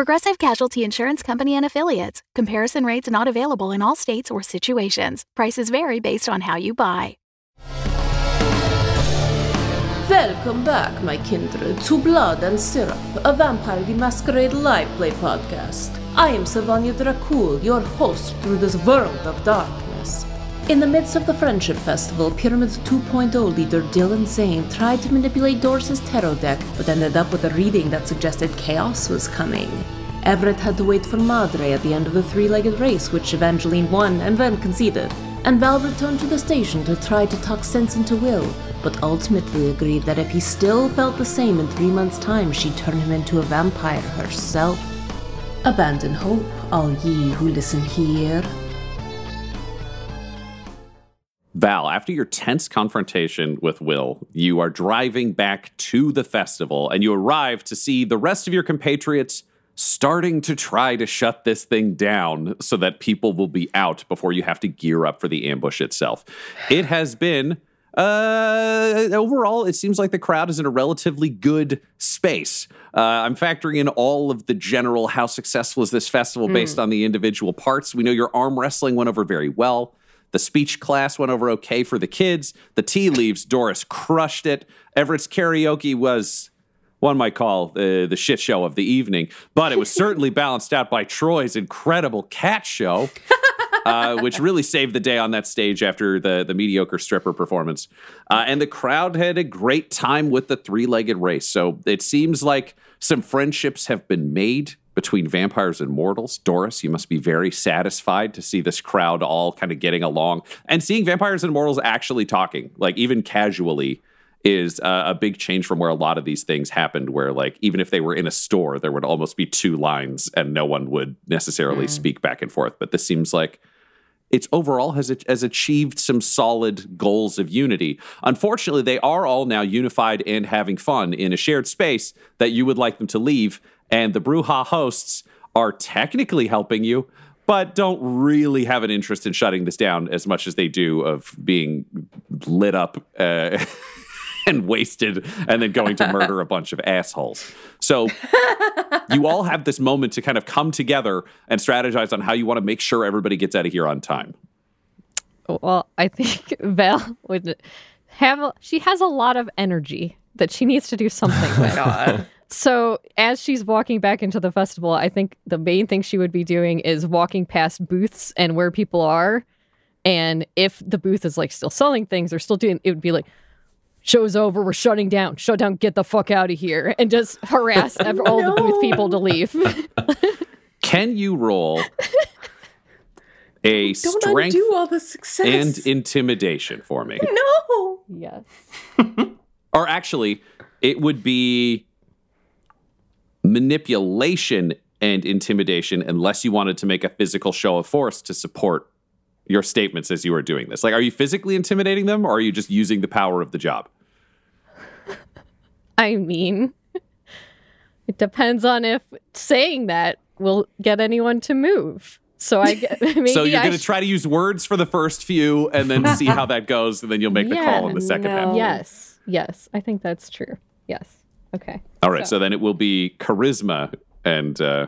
Progressive Casualty Insurance Company and Affiliates. Comparison rates not available in all states or situations. Prices vary based on how you buy. Welcome back, my kindred, to Blood and Syrup, a Vampire the Masquerade live play podcast. I am Savanya Dracul, your host through this world of darkness. In the midst of the Friendship Festival, Pyramid 2.0 leader Dylan Zane tried to manipulate Doris's tarot deck, but ended up with a reading that suggested chaos was coming. Everett had to wait for Madre at the end of the three legged race, which Evangeline won and then conceded. And Val returned to the station to try to talk sense into Will, but ultimately agreed that if he still felt the same in three months' time, she'd turn him into a vampire herself. Abandon hope, all ye who listen here. Val, after your tense confrontation with Will, you are driving back to the festival and you arrive to see the rest of your compatriots starting to try to shut this thing down so that people will be out before you have to gear up for the ambush itself. It has been uh, overall, it seems like the crowd is in a relatively good space. Uh, I'm factoring in all of the general how successful is this festival based on the individual parts. We know your arm wrestling went over very well. The speech class went over okay for the kids. The tea leaves, Doris crushed it. Everett's karaoke was, one might call uh, the shit show of the evening, but it was certainly balanced out by Troy's incredible cat show, uh, which really saved the day on that stage after the, the mediocre stripper performance. Uh, and the crowd had a great time with the three legged race. So it seems like some friendships have been made between vampires and mortals. Doris, you must be very satisfied to see this crowd all kind of getting along and seeing vampires and mortals actually talking, like even casually. Is uh, a big change from where a lot of these things happened, where like even if they were in a store, there would almost be two lines and no one would necessarily speak back and forth. But this seems like it's overall has has achieved some solid goals of unity. Unfortunately, they are all now unified and having fun in a shared space that you would like them to leave, and the Brujah hosts are technically helping you, but don't really have an interest in shutting this down as much as they do of being lit up. Uh, and wasted and then going to murder a bunch of assholes. So you all have this moment to kind of come together and strategize on how you want to make sure everybody gets out of here on time. Well, I think Val would have. She has a lot of energy that she needs to do something with. So as she's walking back into the festival, I think the main thing she would be doing is walking past booths and where people are. And if the booth is like still selling things or still doing, it would be like, show's over, we're shutting down, shut down, get the fuck out of here, and just harass ev- all the booth people to leave. Can you roll a Don't strength undo all the success. and intimidation for me? no. yes. Or actually, it would be manipulation and intimidation unless you wanted to make a physical show of force to support your statements as you are doing this. Like, are you physically intimidating them or are you just using the power of the job? I mean, it depends on if saying that will get anyone to move. So I get maybe so you're going to sh- try to use words for the first few and then see how that goes, and then you'll make the call in the second no. half. Yes, yes, I think that's true. Yes. Okay. All right, so, then it will be charisma and uh,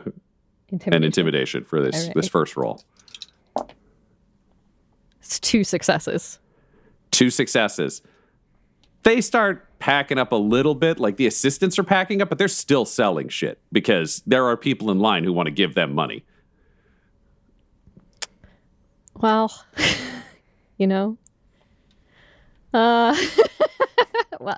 Intimidation. and intimidation for this right. this first roll. It's two successes. Two successes. They start packing up a little bit, like the assistants are packing up, but they're still selling shit because there are people in line who want to give them money. Well, you know. Uh well,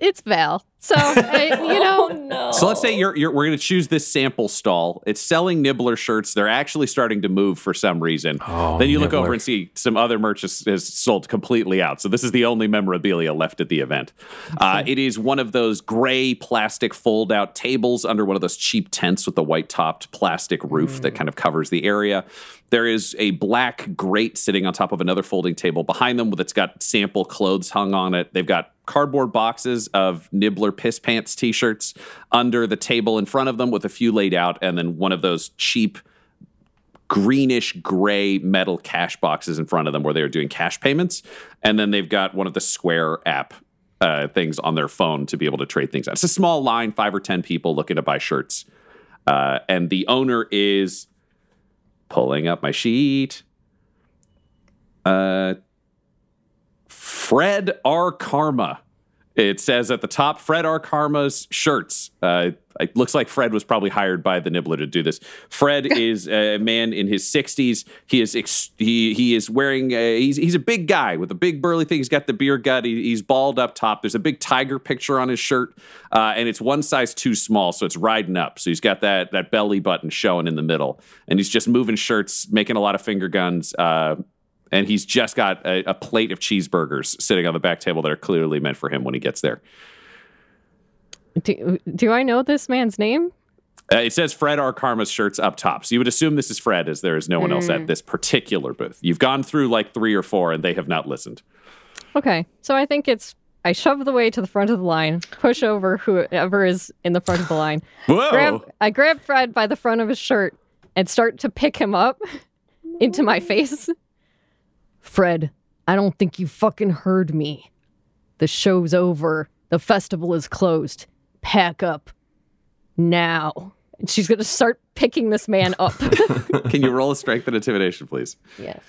it's Val. So I, you know, no. So let's say you're, you're we're going to choose this sample stall. It's selling Nibbler shirts. They're actually starting to move for some reason. Oh, then you look over and see some other merch has, has sold completely out. So this is the only memorabilia left at the event. Uh, it is one of those gray plastic fold out tables under one of those cheap tents with the white topped plastic roof that kind of covers the area. There is a black grate sitting on top of another folding table behind them that's got sample clothes hung on it. They've got cardboard boxes of Nibbler Piss Pants t shirts under the table in front of them with a few laid out, and then one of those cheap greenish gray metal cash boxes in front of them where they're doing cash payments. And then they've got one of the Square app uh, things on their phone to be able to trade things out. It's a small line, five or 10 people looking to buy shirts. Uh, and the owner is pulling up my sheet. Uh, Fred R. Karma. It says at the top, Fred R. Karma's shirts. Uh, it looks like Fred was probably hired by the Nibbler to do this. Fred is a man in his 60s. He is ex- he he is wearing a, he's he's a big guy with a big burly thing. He's got the beer gut. He, he's bald up top. There's a big tiger picture on his shirt, uh, and it's one size too small, so it's riding up. So he's got that that belly button showing in the middle, and he's just moving shirts, making a lot of finger guns. Uh, and he's just got a, a plate of cheeseburgers sitting on the back table that are clearly meant for him when he gets there. do, do I know this man's name? Uh, it says Fred R. Karma's shirts up top. So you would assume this is Fred, as there is no one else at this particular booth. You've gone through like three or four, and they have not listened. Okay, so I think it's I shove the way to the front of the line, push over whoever is in the front of the line. Whoa! Grab, I grab Fred by the front of his shirt and start to pick him up into my face. Fred, I don't think you fucking heard me. The show's over. The festival is closed. Pack up now. And she's gonna start picking this man up. Can you roll a strength and intimidation, please? yes.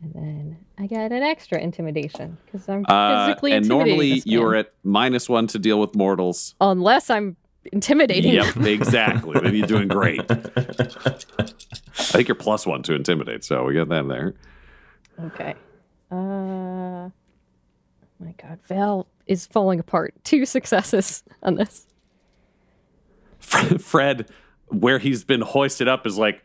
And then I got an extra intimidation because I'm physically Uh, physically and normally this you're man. at minus one to deal with mortals. unless I'm intimidating. Yep, exactly. then you're doing great. I think you're plus one to intimidate, so we got that there. Okay. Uh my god, Val is falling apart. Two successes on this. Fred, where he's been hoisted up, is like,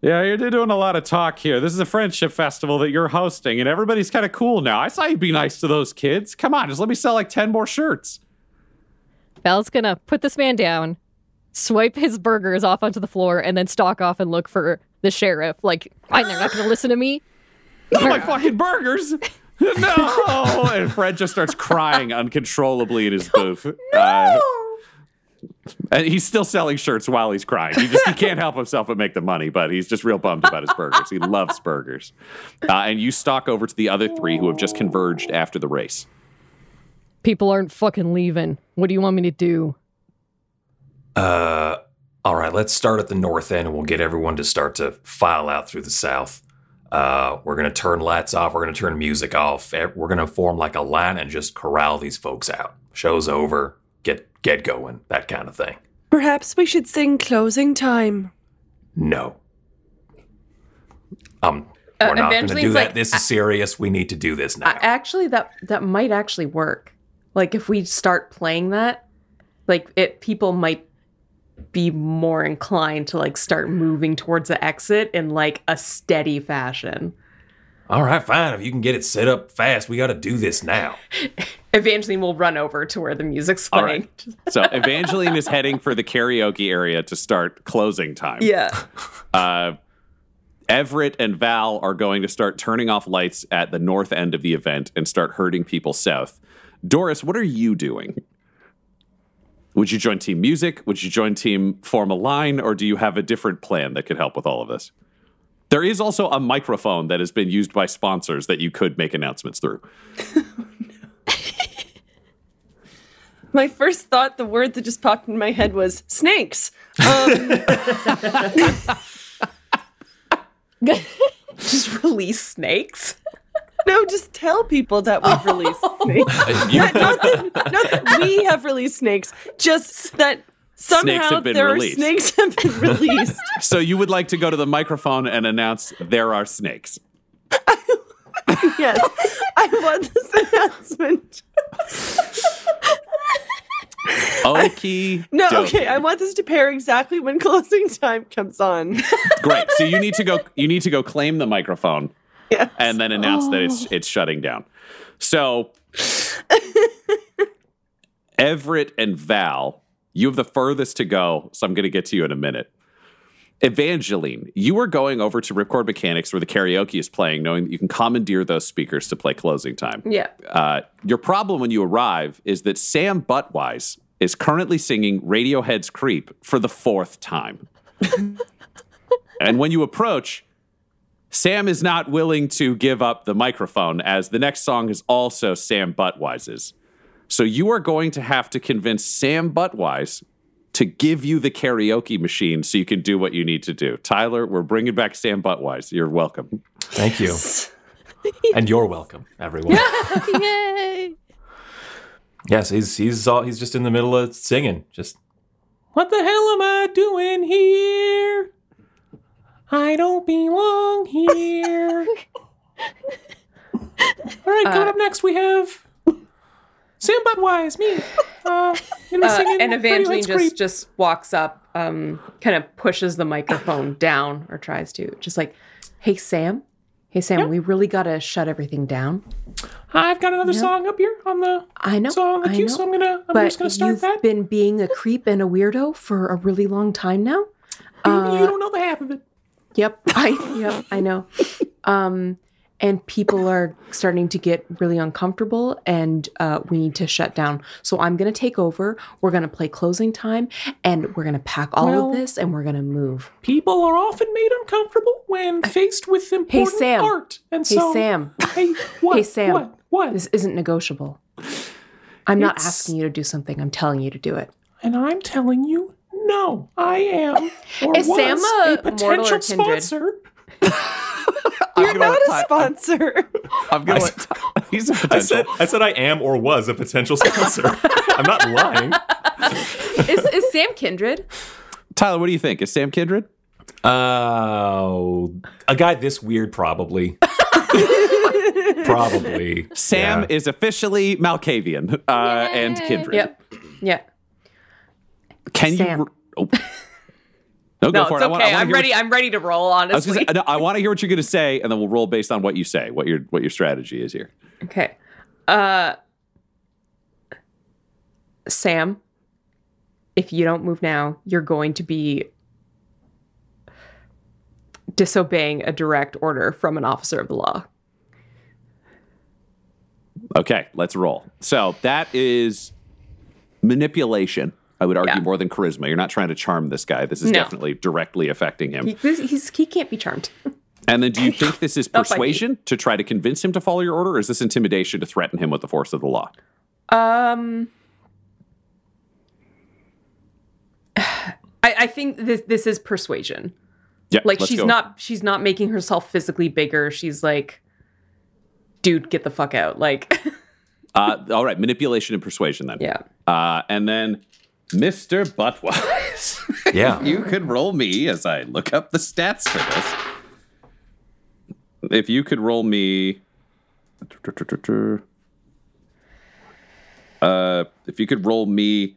yeah, you're doing a lot of talk here. This is a friendship festival that you're hosting, and everybody's kind of cool now. I saw you be nice to those kids. Come on, just let me sell like 10 more shirts. Val's gonna put this man down, swipe his burgers off onto the floor, and then stalk off and look for the sheriff. Like, fine, they're not gonna listen to me. Not my fucking burgers. no. And Fred just starts crying uncontrollably in his booth. Uh, and he's still selling shirts while he's crying. He just he can't help himself but make the money, but he's just real bummed about his burgers. He loves burgers. Uh, and you stalk over to the other three who have just converged after the race. People aren't fucking leaving. What do you want me to do? Uh, all right, let's start at the north end and we'll get everyone to start to file out through the south. Uh, we're going to turn lights off. We're going to turn music off. We're going to form like a line and just corral these folks out. Show's over. Get get going. That kind of thing. Perhaps we should sing closing time. No. Um, Uh, we're not going to do that. like, this is serious. We need to do this now. Actually, that that might actually work. Like if we start playing that, like it, people might be more inclined to like start moving towards the exit in like a steady fashion. all right, fine. If you can get it set up fast, we got to do this now. Evangeline will run over to where the music's playing. right. So Evangeline is heading for the karaoke area to start closing time. Yeah. Uh, Everett and Val are going to start turning off lights at the north end of the event and start herding people south. Doris, what are you doing? Would you join Team Music? Would you join Team Form a Line? Or do you have a different plan that could help with all of this? There is also a microphone that has been used by sponsors that you could make announcements through. My first thought, the word that just popped in my head was snakes. Um, Just release snakes. No, just tell people that we've oh. released snakes. You- not, that, not that we have released snakes, just that somehow there released. are snakes have been released. So you would like to go to the microphone and announce there are snakes. yes, I want this announcement. Okie No, dokie. okay. I want this to pair exactly when closing time comes on. Great. So you need to go. You need to go claim the microphone yes. and then announce that it's it's shutting down. So Everett and Val, you have the furthest to go. So I'm going to get to you in a minute. Evangeline, you are going over to Ripcord Mechanics where the karaoke is playing, knowing that you can commandeer those speakers to play closing time. Yeah. Uh, your problem when you arrive is that Sam Buttwise is currently singing Radiohead's Creep for the fourth time. and when you approach, Sam is not willing to give up the microphone, as the next song is also Sam Buttwise's. So you are going to have to convince Sam Buttwise to give you the karaoke machine so you can do what you need to do. Tyler, we're bringing back Sam Buttwise. You're welcome. Thank you. and you're welcome, everyone. Yay! yes, he's he's all, he's just in the middle of singing. Just what the hell am I doing here? I don't belong here. all right, coming up next we have Sam Buttwise, me. Uh, Uh, and Evangeline just Creep. just walks up, um, kind of pushes the microphone down or tries to, just like, "Hey Sam, hey Sam, we really gotta shut everything down." I've got another song up here on the I know, song on the queue, so I'm gonna I'm but just gonna start you've that. been being a creep and a weirdo for a really long time now. you Uh, don't know the half of it. Yep, I yep, I know. Um, and people are starting to get really uncomfortable, and uh, we need to shut down. So I'm gonna take over. We're gonna play closing time, and we're gonna pack all Well- of this, and we're gonna move. People are often made uncomfortable when faced with important Sam. art, and Hey so Sam, Hey, what? Hey, Sam. What? What? this isn't negotiable. I'm not asking you to do something. I'm telling you to do it. And I'm telling you, no, I am or Is was Sam a a potential or sponsor. You're not a sponsor. I'm gonna I he's a I potential. I said, I said I am or was a potential sponsor. I'm not lying. is, is Sam kindred? Tyler, what do you think? Is Sam Kindred? Oh, a guy this weird, probably. probably. Sam Yeah. is officially Malkavian uh, and Kindred. Yep. Yeah. Can Sam. you? Oh. No, No, go for it. I I okay. hear what- ready. I'm ready to roll. I Honestly. say, no, I want to hear what you're going to say, and then we'll roll based on what you say. What your what your strategy is here. Okay. Uh Sam, if you don't move now, you're going to be disobeying a direct order from an officer of the law. Okay, let's roll. So that is manipulation. I would argue Yeah. more than charisma. You're not trying to charm this guy. This is No. definitely directly affecting him. He, this, he can't be charmed. And then, do you think this is Not by me. persuasion to try to convince him to follow your order, or is this intimidation to threaten him with the force of the law? Um I, I think this this is persuasion. Yeah, Like she's go. not she's not making herself physically bigger. She's like, dude, get the fuck out. Like Uh, all right, manipulation and persuasion then. Yeah. Uh, and then, Mr. Buttwise, Yeah. you could roll me as I look up the stats for this. If you could roll me. Uh, if you could roll me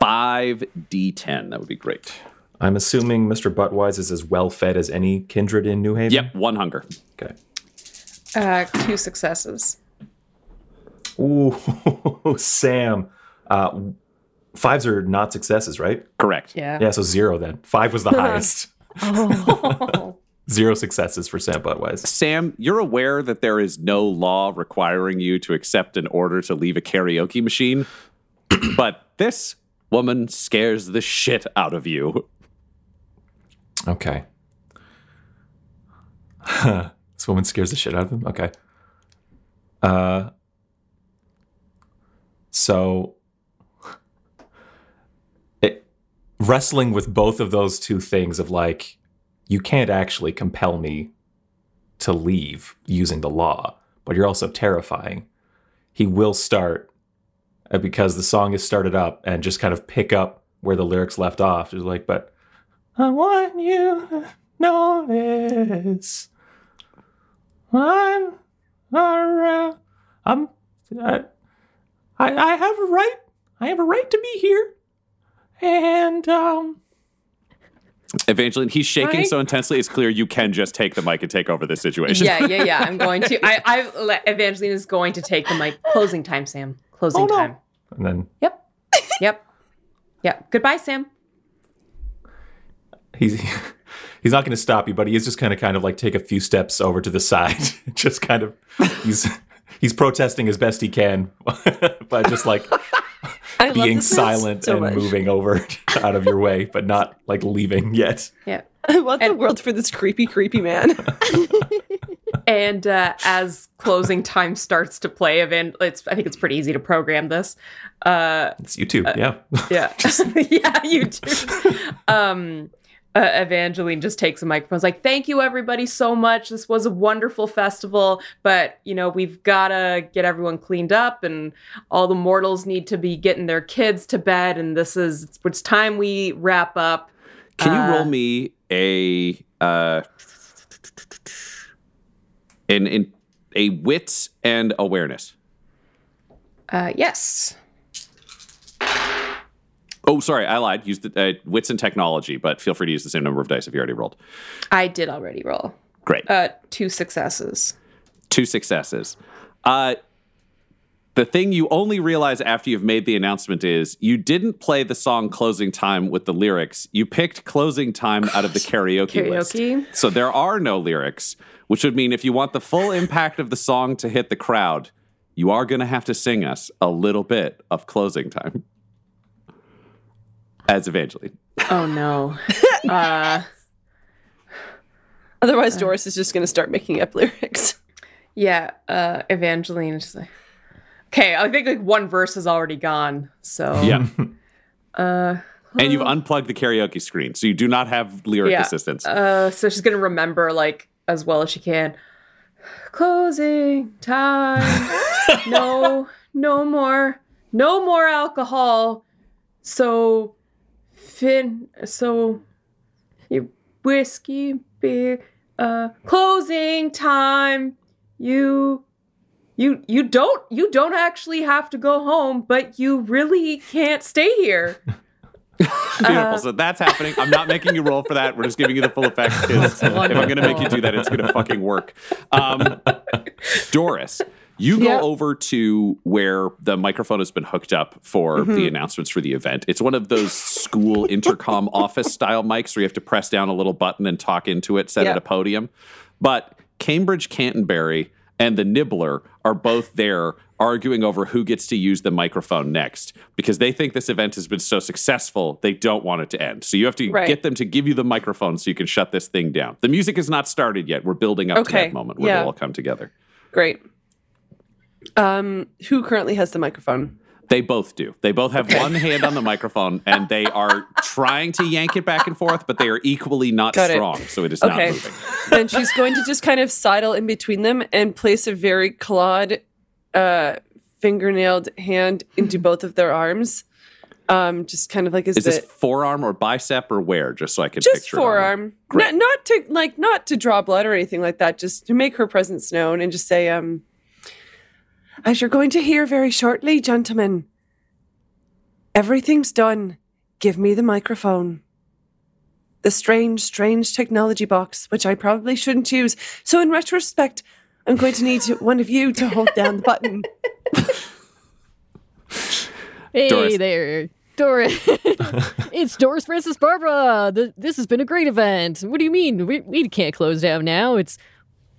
5d10, that would be great. I'm assuming Mr. Buttwise is as well fed as any kindred in New Haven. Yep, one hunger. Okay. uh two successes. Ooh, Sam. Uh, fives are not successes, right? Correct. Yeah. Yeah, so zero then. Five was the highest. Oh. Zero successes for Sam Buttwise. Sam, you're aware that there is no law requiring you to accept an order to leave a karaoke machine, but this woman scares the shit out of you. Okay. this woman scares the shit out of him. Okay. Uh. So. It, wrestling with both of those two things of like, you can't actually compel me to leave using the law, but you're also terrifying. He will start uh, because the song is started up and just kind of pick up where the lyrics left off. Just like, but I want you to know this. I'm around. I'm. I, I, I have a right. I have a right to be here. And um Evangeline, he's shaking Right? so intensely it's clear you can just take the mic and take over this situation. Yeah, yeah, yeah. I'm going to. I, I, Evangeline is going to take the mic. Closing time, Sam. Closing Oh, no. time. and then Yep. Yep. Yep. Goodbye, Sam. he's he's not going to stop you, but he is just going to kind of like take a few steps over to the side. just kind of he's he's protesting as best he can, but just like I being silent so and much. moving over out of your way, but not like leaving yet. Yeah. I want the world for this creepy, creepy man. And uh, as closing time starts to play, Evan, it's I think it's pretty easy to program this. Uh, It's YouTube, too, yeah. yeah, yeah, you do. Um, uh, Evangeline just takes a microphone. It's like, "Thank you, everybody, so much. This was a wonderful festival, but you know we've gotta get everyone cleaned up, and all the mortals need to be getting their kids to bed, and this is it's, it's time we wrap up." Can you Uh, roll me a uh in a wits and awareness? Uh, yes. Oh, sorry, I lied. Use the uh, wits and technology, but feel free to use the same number of dice if you already rolled. I did already roll. Great. Uh, two successes. Two successes. Uh the thing you only realize after you've made the announcement is you didn't play the song closing time with the lyrics. You picked closing time out of the karaoke, list. Karaoke? So there are no lyrics, which would mean if you want the full impact of the song to hit the crowd, you are going to have to sing us a little bit of closing time. As Evangeline. Oh no. uh, Otherwise, Doris is just going to start making up lyrics. yeah. Uh, Evangeline is just like, okay. I think like one verse is already gone. So Yeah. Uh, and you've unplugged the karaoke screen, so you do not have lyric Yeah. assistance. uh, so she's gonna remember like as well as she can. Closing time. no, no more, no more alcohol. So, fin. So, you whiskey, beer. Uh, closing time. You, you, you don't, you don't actually have to go home, but you really can't stay here. Beautiful. so that's happening. I'm not making you roll for that. We're just giving you the full effect because if I'm going to make you do that, it's going to fucking work. Um, Doris, you go Yeah. over to where the microphone has been hooked up for Mm-hmm. the announcements for the event. It's one of those school intercom office style mics where you have to press down a little button and talk into it, set Yeah. at a podium. But Cambridge Canterbury and the Nibbler are both there arguing over who gets to use the microphone next because they think this event has been so successful they don't want it to end. So you have to Right. get them to give you the microphone so you can shut this thing down. The music is not started yet. We're building up to that moment where Yeah. it'll all come together. Great. Um, who currently has the microphone? They both do. They both have one hand on the microphone and they are trying to yank it back and forth, but they are equally not Got it. strong, so it is Okay. not moving. then she's going to just kind of sidle in between them and place a very clawed, uh, fingernailed hand into both of their arms. Um, just kind of like as Is the this forearm or bicep or where? Just so I can just picture it forearm, Great. not, not to like not to draw blood or anything like that. Just to make her presence known and just say, um, as you're going to hear very shortly, gentlemen, everything's done. Give me the microphone. The strange, strange technology box, which I probably shouldn't use. So, in retrospect, I'm going to need one of you to hold down the button. Hey Doris. there, Doris. it's Doris Francis Barbara. The, this has been a great event. What do you mean? We, we can't close down now. It's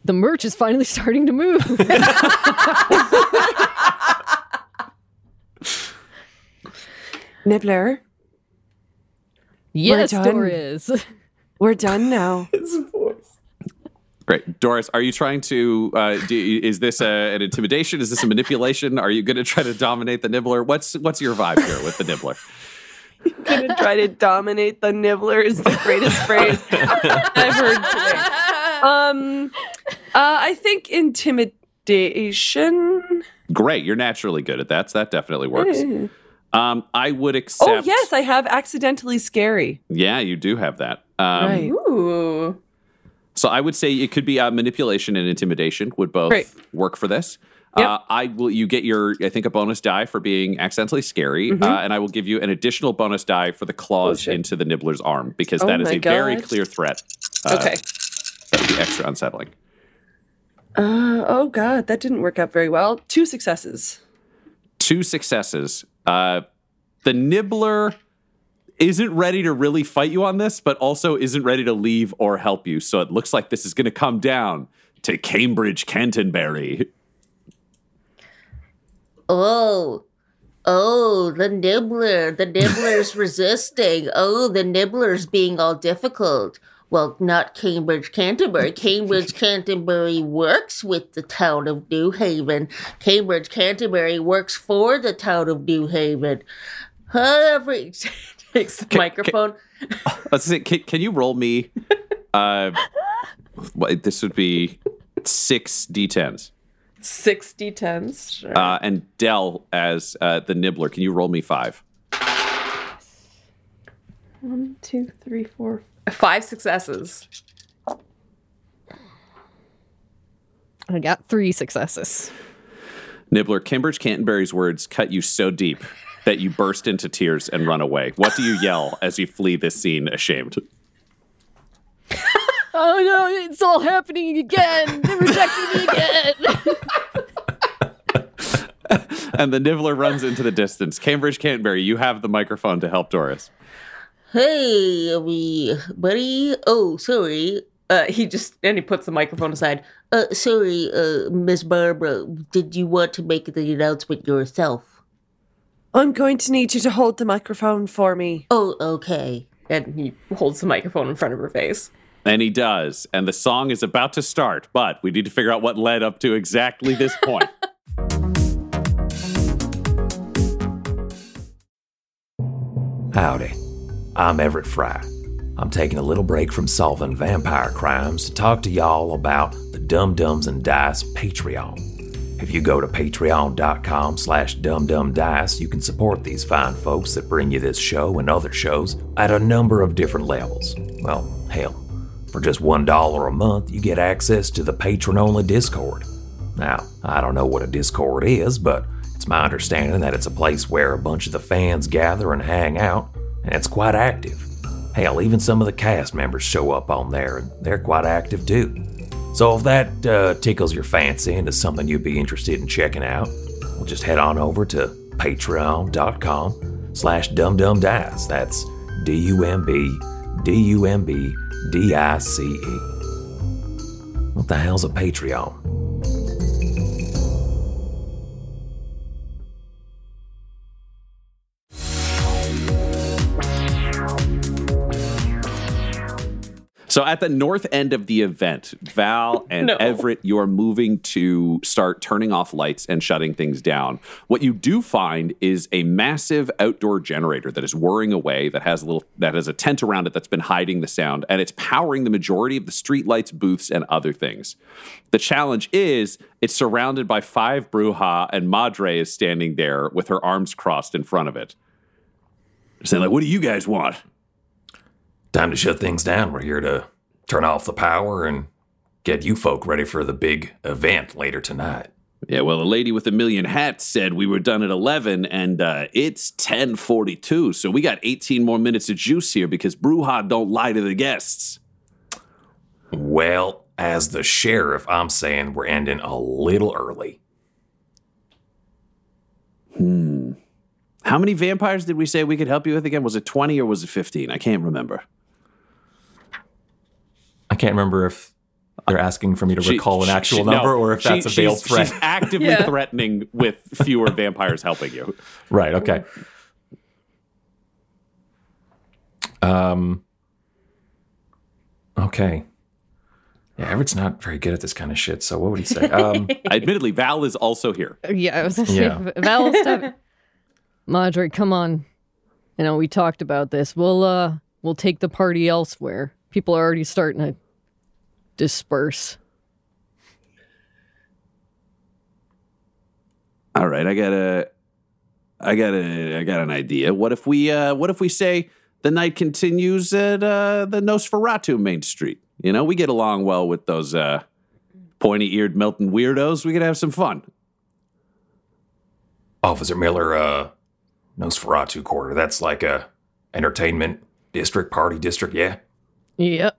the merch is finally starting to move. Nibbler, yes. Doris. we're done now. Great. Doris, are you trying to, uh, do, is this a, an intimidation? Is this a manipulation? Are you going to try to dominate the nibbler? What's, what's your vibe here with the nibbler? gonna try to dominate the nibbler is the greatest phrase I've heard today. Um, uh, I think intimidation. Great. You're naturally good at that. So that definitely works. Um, I would accept. Oh yes, I have accidentally scary. Yeah, you do have that. Um, Right. Ooh. So I would say it could be uh, manipulation and intimidation would both Great. work for this. Yep. Uh, I will. You get your, I think, a bonus die for being accidentally scary, Mhm. uh, and I will give you an additional bonus die for the claws Oh, into the nibbler's arm because Oh that is my a very clear threat. Uh, okay. that would be extra unsettling. Uh, oh God, that didn't work out very well. Two successes. Two successes. Uh, the nibbler isn't ready to really fight you on this, but also isn't ready to leave or help you. So it looks like this is going to come down to Cambridge Canterbury. Oh, oh, the nibbler. The nibbler's resisting. Oh, the nibbler's being all difficult. Well, not Cambridge Canterbury. Cambridge Canterbury works with the town of New Haven. Cambridge Canterbury works for the town of New Haven. Every takes the Ca- ca- microphone. Let's see. Can, can you roll me? Uh, what, this would be six d10s. 60 tens. Sure. Uh, and Del as uh, the nibbler. Can you roll me five? One, two, three, four, five successes. I got three successes. Nibbler, Cambridge Canterbury's words cut you so deep that you burst into tears and run away. What do you yell as you flee this scene ashamed? Oh no, it's all happening again. They're rejecting me again. And the nibbler runs into the distance. Cambridge Canterbury, you have the microphone to help Doris. Hey, we buddy. Oh, sorry. Uh, he just and he puts the microphone aside. Uh, sorry, uh, Miss Barbara. Did you want to make the announcement yourself? I'm going to need you to hold the microphone for me. Oh, okay. And he holds the microphone in front of her face. And he does. And the song is about to start, but we need to figure out what led up to exactly this point. Howdy. I'm Everett Fry. I'm taking a little break from solving vampire crimes to talk to y'all about the Dumb-Dumbs and Dice Patreon. If you go to patreon.com slash dumbdumbdice, you can support these fine folks that bring you this show and other shows at a number of different levels. Well, hell, for just $1 a month, you get access to the patron-only Discord. Now, I don't know what a Discord is, but it's my understanding that it's a place where a bunch of the fans gather and hang out, and it's quite active. Hell, even some of the cast members show up on there, and they're quite active too. So if that uh, tickles your fancy and is something you'd be interested in checking out, well, just head on over to patreon.com slash dumbdumbdice. That's D-U-M-B D-U-M-B-D-I-C-E. What the hell's a Patreon? So at the north end of the event, Val and No. Everett, you are moving to start turning off lights and shutting things down. What you do find is a massive outdoor generator that is whirring away, that has a little that has a tent around it that's been hiding the sound, and it's powering the majority of the street lights, booths, and other things. The challenge is it's surrounded by five Brujah, and Madre is standing there with her arms crossed in front of it. Saying like, what do you guys want? Time to shut things down. We're here to turn off the power and get you folk ready for the big event later tonight. Yeah, well, a lady with a million hats said we were done at 11 and uh, it's 1042. So we got 18 more minutes of juice here because Brujah don't lie to the guests. Well, as the sheriff, I'm saying we're ending a little early. Hmm. How many vampires did we say we could help you with again? Was it 20 or was it 15? I can't remember. I can't remember if they're asking for me to She- recall an she- actual she- number no, or if she- that's a veiled she's, threat. She's actively Yeah. threatening with fewer vampires helping you. Right. Okay. Um. Okay. Yeah, Everett's not very good at this kind of shit. So what would he say? Um. Admittedly, Val is also here. yeah, I was gonna say, Yeah. Val, step. Madre, come on. You know, we talked about this. We'll uh we'll take the party elsewhere. People are already starting to disperse. All right, I got a, I got a, I got an idea. What if we, uh, what if we say the night continues at uh, the Nosferatu Main Street? You know, we get along well with those uh, pointy-eared Milton weirdos. We could have some fun. Officer Miller, uh, Nosferatu Quarter. That's like a entertainment district, party district. Yeah. Yep.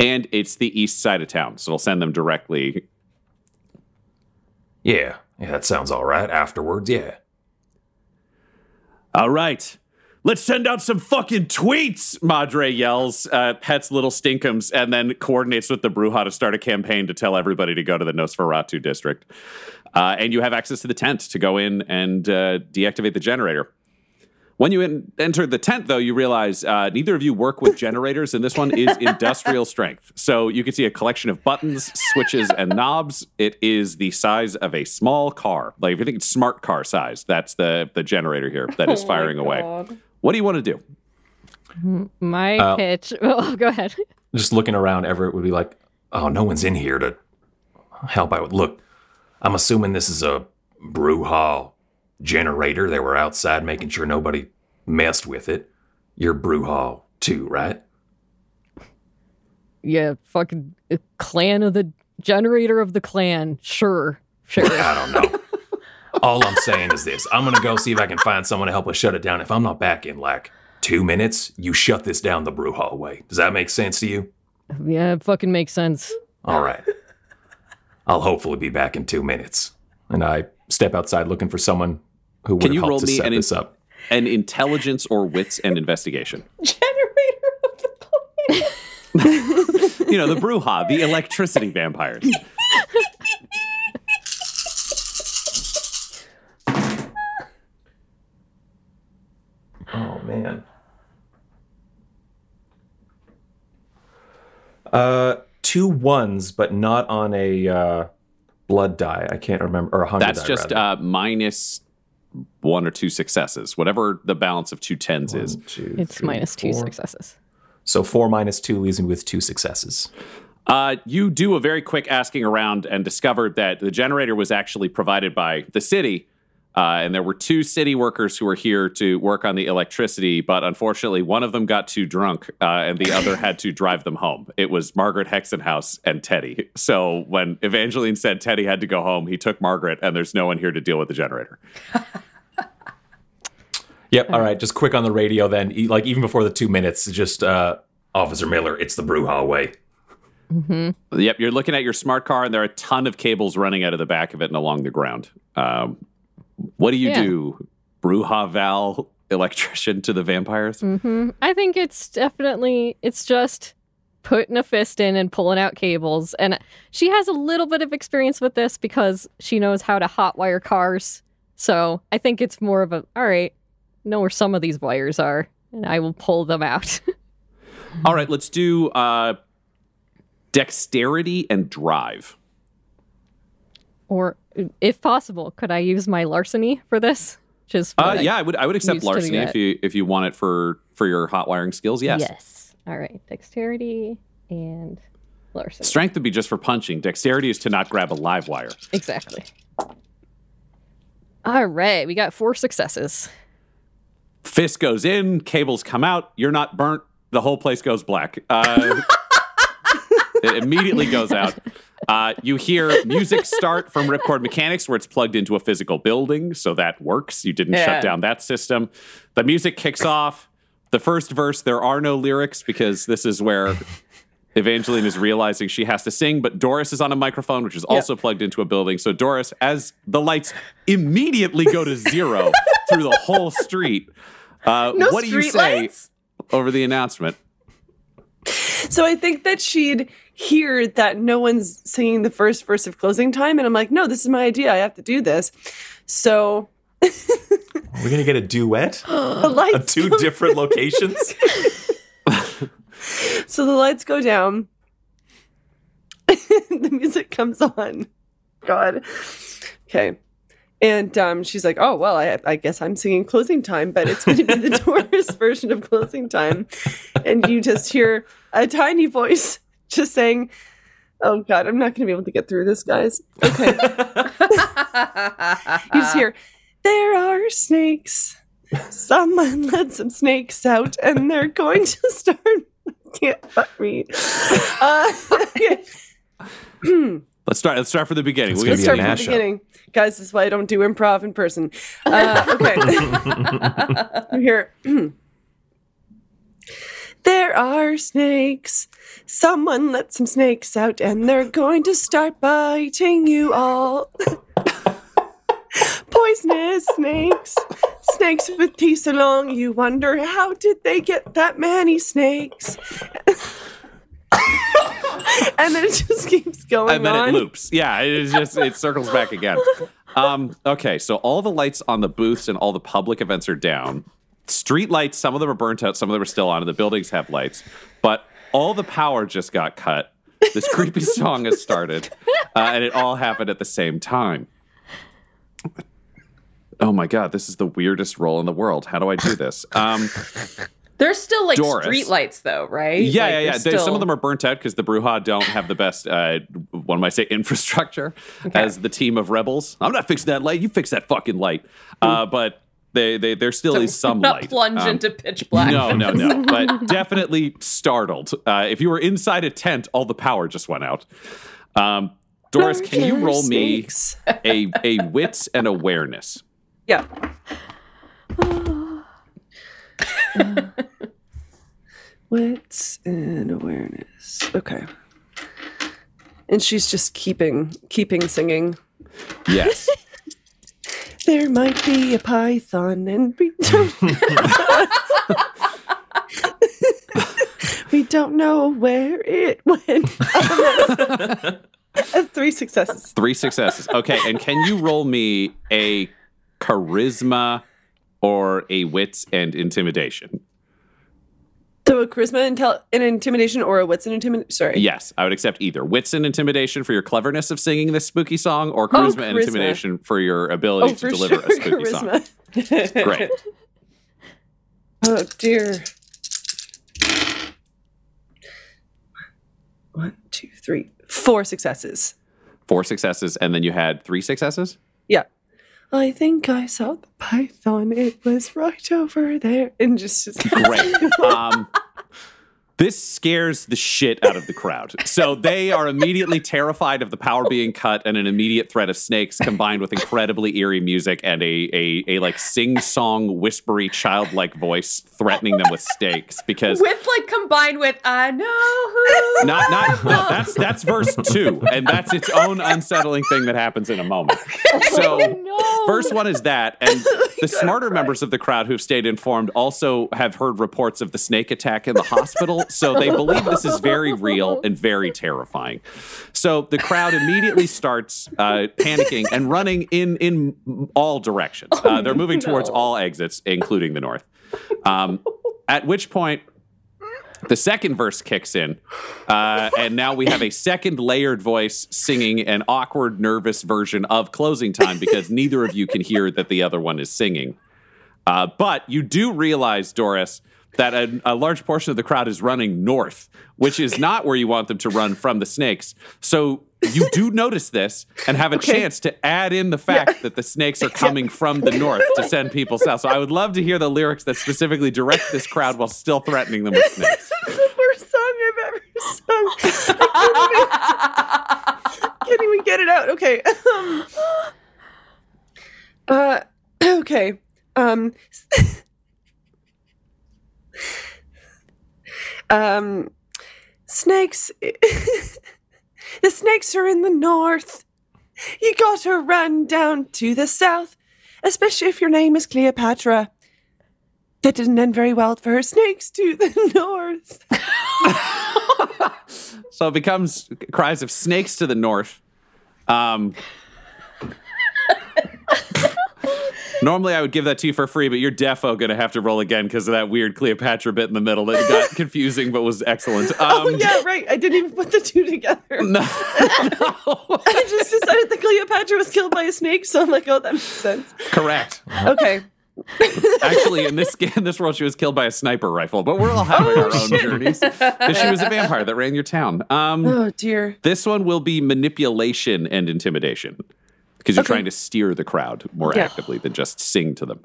And it's the east side of town, so it'll send them directly. Yeah. Yeah, that sounds all right. Afterwards, yeah. All right. Let's send out some fucking tweets, Madre yells, uh, pets little stinkums, and then coordinates with the Brujah to start a campaign to tell everybody to go to the Nosferatu district. Uh, and you have access to the tent to go in and uh, deactivate the generator. When you in- enter the tent, though, you realize uh, neither of you work with generators, and this one is industrial strength. So you can see a collection of buttons, switches, and knobs. It is the size of a small car. Like if you think it's smart car size, that's the the generator here that is firing away. What do you want to do? My Uh, pitch. Oh, go ahead. Just looking around, Everett would be like, oh, no one's in here to help out. Look, I'm assuming this is a Brujah generator. They were outside making sure nobody messed with it. You're Brujah too, right? Yeah, fucking uh, clan of the generator of the clan. Sure, sure. I don't know. All I'm saying is this I'm going to go see if I can find someone to help us shut it down. If I'm not back in like two minutes, you shut this down the Brujah way. Does that make sense to you? yeah, it fucking makes sense. All right. I'll hopefully be back in two minutes. And I step outside looking for someone who would Can you help roll to me set an this in- up. An intelligence or wits and investigation. Generator of the clan. You know, the Brujah, the electricity vampires. Oh man. Uh, two ones, but not on a uh, blood die. I can't remember, or a hunger That's die, just uh, minus one or two successes, whatever the balance of two tens is. Two, It's three, minus two successes. So four minus two leaves me with two successes. Uh, you do a very quick asking around and discovered that the generator was actually provided by the city. Uh, and there were two city workers who were here to work on the electricity, but unfortunately, one of them got too drunk uh, and the other had to drive them home. It was Margaret Hexenhouse and Teddy. So when Evangeline said Teddy had to go home, he took Margaret, and there's no one here to deal with the generator. Yep. All right. Just quick on the radio then. Like even before the two minutes, just uh, Officer Miller, it's the Brujah way. Yep, you're looking at your smart car, and there are a ton of cables running out of the back of it and along the ground. Um, what do you Yeah. do, Brujah Val electrician to the vampires? hmm I think it's definitely it's just putting a fist in and pulling out cables. And she has a little bit of experience with this because she knows how to hotwire cars. So I think it's more of a all right, know where some of these wires are, and I will pull them out. All right, let's do uh, dexterity and drive. or if possible, could I use my larceny for this? Just Uh, I yeah, I would. I would accept used to do larceny if you if you want it for for your hot wiring skills. Yes. Yes. All right. Dexterity and larceny. Strength would be just for punching. Dexterity is to not grab a live wire. Exactly. All right. We got four successes. Fist goes in, cables come out. You're not burnt. The whole place goes black. Uh, it immediately goes out. Uh, you hear music start from Ripcord Mechanics, where it's plugged into a physical building, so that works. You didn't Yeah. shut down that system. The music kicks off. The first verse, there are no lyrics because this is where Evangeline is realizing she has to sing, but Doris is on a microphone, which is also plugged into a building. So, Doris, as the lights immediately go to zero through the whole street, uh, No what do you say lights? over the announcement? So I think that she'd hear that no one's singing the first verse of closing time, and I'm like, no, this is my idea. I have to do this. So we're gonna get a duet lights, two go- different locations. so the lights go down. the music comes on. God. Okay. And um, she's like, "Oh well, I, I guess I'm singing closing time, but it's going to be the Doris version of closing time." And you just hear a tiny voice just saying, "Oh God, I'm not going to be able to get through this, guys." Okay. you just hear, "There are snakes. Someone let some snakes out, and they're going to start." Can't fuck me. Uh, okay. Let's start. Let's start from the beginning. We'll gonna get be Let's a start from the mashup. beginning. guys, this is why I don't do improv in person. Uh, okay. I'm here. There are snakes. Someone let some snakes out and they're going to start biting you all. Poisonous snakes. Snakes with teeth so long you wonder how did they get that many snakes? and then it just keeps going and then on. it loops. Yeah, it just it circles back again. Um, okay, so all the lights on the booths and all the public events are down. Street lights, some of them are burnt out, some of them are still on, and the buildings have lights. But all the power just got cut. This creepy song has started, uh, and it all happened at the same time. Oh my god, this is the weirdest role in the world. How do I do this? Um, There's still like Doris. street lights though, right? yeah, Like, yeah, yeah. there's They- Some of them are burnt out because the Brujah don't have the best, uh, one might say, infrastructure as the team of rebels. I'm not fixing that light. You fix that fucking light. Uh, but they, they, there still is some not light. plunge Um, into pitch black. no, no, no. But definitely startled. Uh, if you were inside a tent, all the power just went out. Um, Doris, can you roll me a, a wits and awareness? Yeah. Wits and awareness. Okay. And she's just keeping keeping singing. Yes. There might be a python and we don't We don't know where it went. Three successes. Three successes. Okay, and can you roll me a charisma or a wits and intimidation? So a charisma intel- an intimidation or a wits and intimidation. Sorry. Yes, I would accept either. Wits and intimidation for your cleverness of singing this spooky song, or charisma, and charisma. intimidation for your ability Oh, to deliver sure. a spooky song. Great. Oh dear. One, two, three, four successes. Four successes, and then you had three successes? Yeah. I think I saw the python. It was right over there. And just, just Great. Um, this scares the shit out of the crowd. So they are immediately terrified of the power being cut and an immediate threat of snakes combined with incredibly eerie music and a, a, a like sing song, whispery, childlike voice threatening them with stakes because With like combined with I know who. not not no, that's that's verse two, and that's its own unsettling thing that happens in a moment. So. First one is that, and oh the smarter members of the crowd who've stayed informed also have heard reports of the snake attack in the hospital, so they believe this is very real and very terrifying. So the crowd immediately starts uh, panicking and running in in all directions. Uh, they're moving towards all exits, including the north. Um, at which point. The second verse kicks in, uh, and now we have a second layered voice singing an awkward, nervous version of closing time because neither of you can hear that the other one is singing. Uh, but you do realize, Doris, that a, a large portion of the crowd is running north, which is not where you want them to run from the snakes. So you do notice this and have a chance to add in the fact that the snakes are coming from the north to send people south. So I would love to hear the lyrics that specifically direct this crowd while still threatening them with snakes. This is the worst song I've ever sung. I can't even, can't even get it out. Okay. Um, uh, okay. Um, um, snakes. the snakes are in the north. You gotta run down to the south, especially if your name is Cleopatra. That didn't end very well for her snakes to the north. So it becomes cries of snakes to the north. Um, normally I would give that to you for free, but you're defo going to have to roll again because of that weird Cleopatra bit in the middle that got confusing but was excellent. Um, oh yeah, right. I didn't even put the two together. No, no. I just decided that Cleopatra was killed by a snake, so I'm like, oh, that makes sense. correct. Okay. Actually, in this in this world, she was killed by a sniper rifle, but we're all having our own journeys because she was a vampire that ran your town. Um, Oh dear. This one will be manipulation and intimidation because you're Okay. trying to steer the crowd more Yeah. actively than just sing to them.